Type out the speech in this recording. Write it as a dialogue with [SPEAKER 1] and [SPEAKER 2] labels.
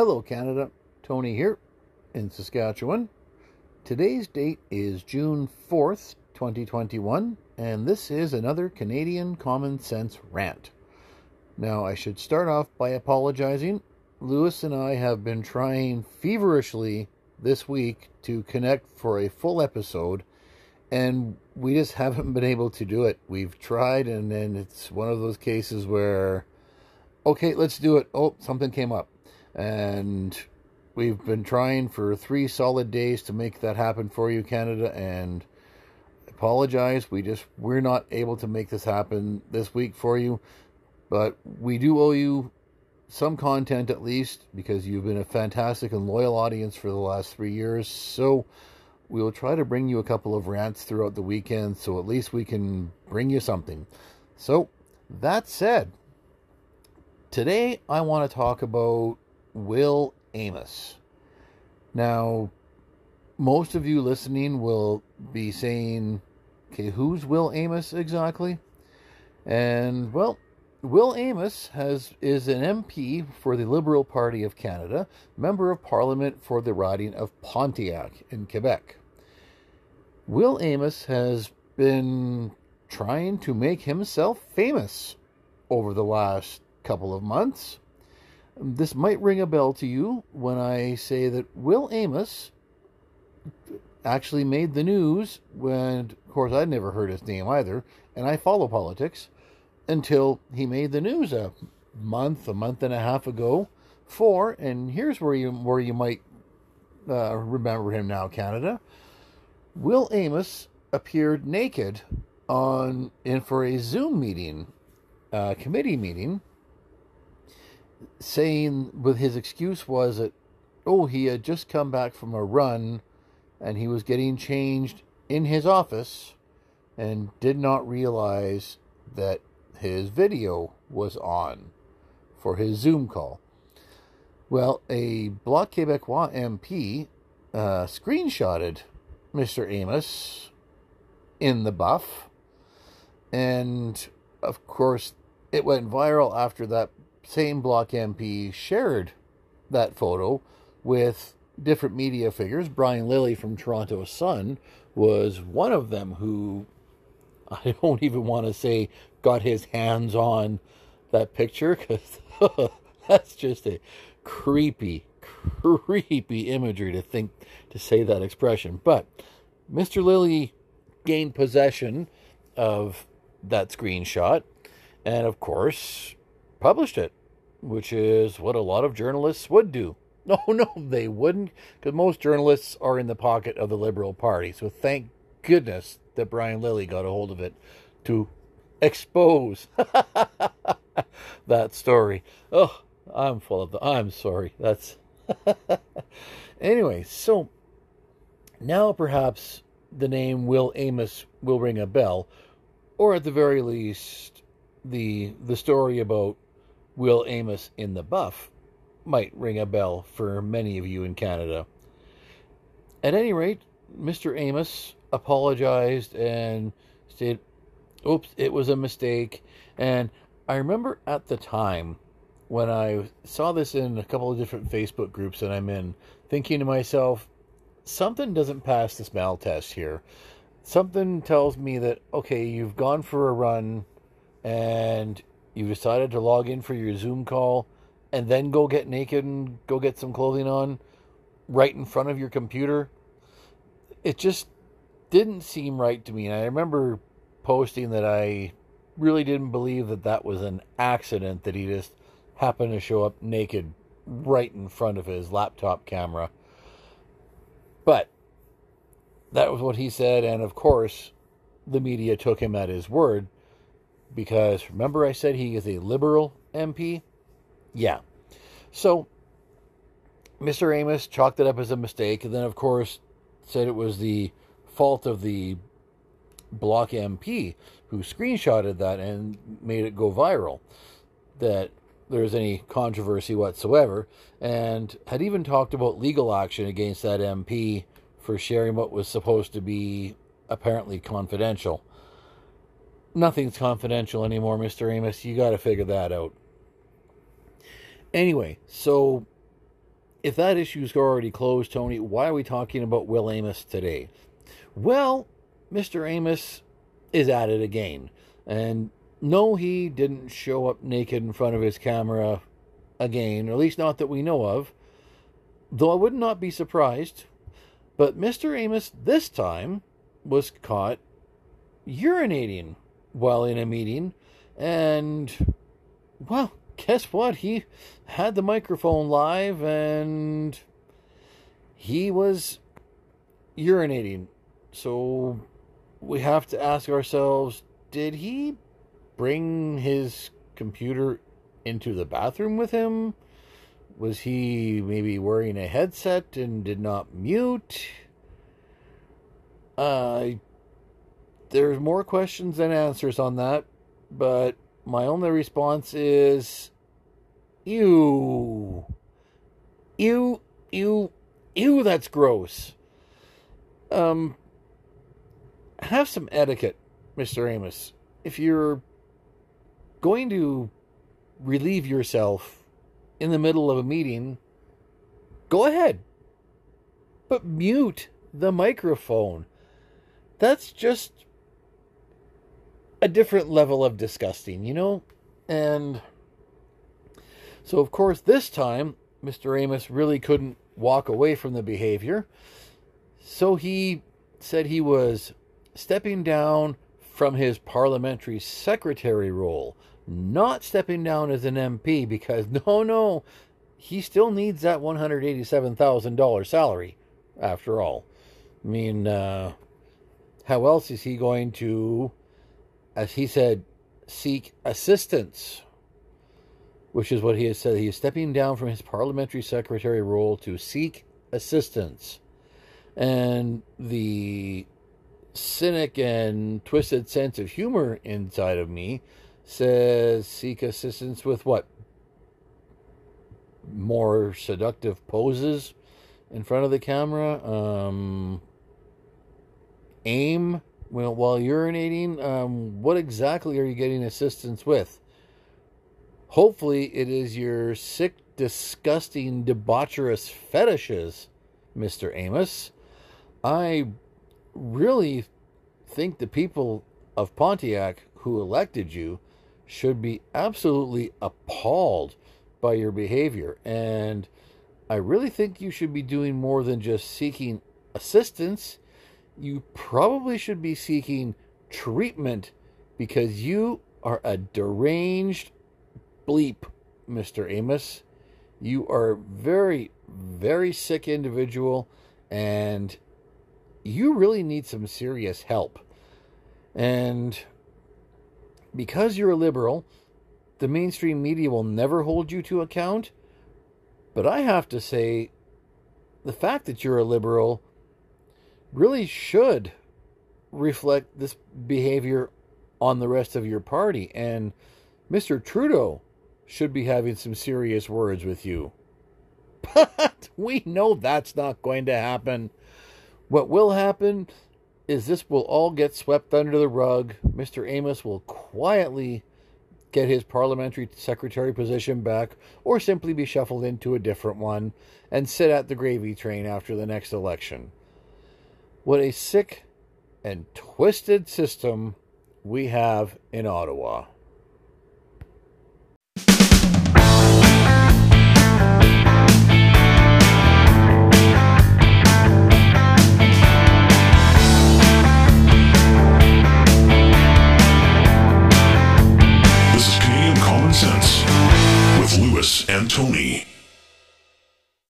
[SPEAKER 1] Hello, Canada. Tony here in Saskatchewan. Today's date is June 4th, 2021, and this is another Canadian Common Sense rant. Now, I should start off by apologizing. Lewis and I have been trying feverishly this week to connect for a full episode, and we just haven't been able to do it. We've tried, and then it's one of those cases where, okay, let's do it. Oh, something came up. And we've been trying for three solid days to make that happen for you, Canada, and apologize. We just, we're not able to make this happen this week for you, but we do owe you some content at least because you've been a fantastic and loyal audience for the last three years. So we will try to bring you a couple of rants throughout the weekend so at least we can bring you something. So, that said, today I want to talk about Will Amos. Now, most of you listening will be saying, okay, who's Will Amos exactly? And, well, Will Amos has is an MP for the Liberal Party of Canada, member of Parliament for the riding of Pontiac in Quebec. Will Amos has been trying to make himself famous over the last couple of months. This might ring a bell to you when I say that Will Amos actually made the news when, of course, I'd never heard his name either, and I follow politics until he made the news a month, a month and a half ago. For and here's where you where you might uh, remember him now, Canada. Will Amos appeared naked on in for a Zoom meeting, uh, committee meeting, saying with his excuse was that oh he had just come back from a run, and he was getting changed in his office, and did not realize that his video was on for his Zoom call. Well, a Bloc Québécois MP uh, screenshotted Mr. Amos in the buff, and of course, it went viral after that same Bloc MP shared that photo with different media figures. Brian Lilley from Toronto Sun was one of them who I don't even want to say got his hands on that picture because that's just a creepy, creepy imagery to think to say that expression. But Mr. Lilley gained possession of that screenshot and, of course, published it, which is what a lot of journalists would do. No, no, they wouldn't, because most journalists are in the pocket of the Liberal Party. So thank goodness that Brian Lilley got a hold of it to expose that story. Oh, I'm full of the. I'm sorry. That's. anyway, so now perhaps the name Will Amos will ring a bell, or at the very least, the the story about Will Amos in the buff might ring a bell for many of you in Canada. At any rate, Mr. Amos apologized and said, oops, it was a mistake. And I remember at the time when I saw this in a couple of different Facebook groups that I'm in, thinking to myself, something doesn't pass the smell test here. Something tells me that, okay, you've gone for a run and you decided to log in for your Zoom call and then go get naked and go get some clothing on right in front of your computer. It just didn't seem right to me. And I remember posting that I really didn't believe that that was an accident that he just happened to show up naked right in front of his laptop camera. But that was what he said. And of course, the media took him at his word because remember, I said he is a liberal MP? Yeah. So, Mr. Amos chalked it up as a mistake, and then, of course, said it was the fault of the Bloc MP who screenshotted that and made it go viral. That there's any controversy whatsoever, and had even talked about legal action against that MP for sharing what was supposed to be apparently confidential. Nothing's confidential anymore, Mr. Amos. You got to figure that out. Anyway, so if that issue's already closed, Tony, why are we talking about Will Amos today? Well, Mr. Amos is at it again. And no, he didn't show up naked in front of his camera again, at least not that we know of, though I would not be surprised. But Mr. Amos this time was caught urinating while in a meeting, and, well, guess what? He had the microphone live and he was urinating. So we have to ask ourselves did he bring his computer into the bathroom with him? Was he maybe wearing a headset and did not mute? Uh, there's more questions than answers on that, but my only response is ew. Ew, ew, ew, that's gross. Um, have some etiquette, Mr. Amos. If you're going to relieve yourself in the middle of a meeting, go ahead. But mute the microphone. That's just a different level of disgusting, you know? And so, of course, this time, Mr. Amos really couldn't walk away from the behavior. So he said he was stepping down from his parliamentary secretary role, not stepping down as an MP because, no, no, he still needs that $187,000 salary, after all. I mean, uh, how else is he going to as he said, seek assistance, which is what he has said. He is stepping down from his parliamentary secretary role to seek assistance. And the cynic and twisted sense of humor inside of me says seek assistance with what? More seductive poses in front of the camera? Um, aim well, while urinating, um, what exactly are you getting assistance with? Hopefully, it is your sick, disgusting, debaucherous fetishes, Mr. Amos. I really think the people of Pontiac who elected you should be absolutely appalled by your behavior. And I really think you should be doing more than just seeking assistance you probably should be seeking treatment because you are a deranged bleep, Mr. Amos. You are a very, very sick individual and you really need some serious help. And because you're a liberal, the mainstream media will never hold you to account. But I have to say, the fact that you're a liberal really should reflect this behavior on the rest of your party. And Mr. Trudeau should be having some serious words with you. But we know that's not going to happen. What will happen is this will all get swept under the rug. Mr. Amos will quietly get his parliamentary secretary position back or simply be shuffled into a different one and sit at the gravy train after the next election. What a sick and twisted system we have in Ottawa.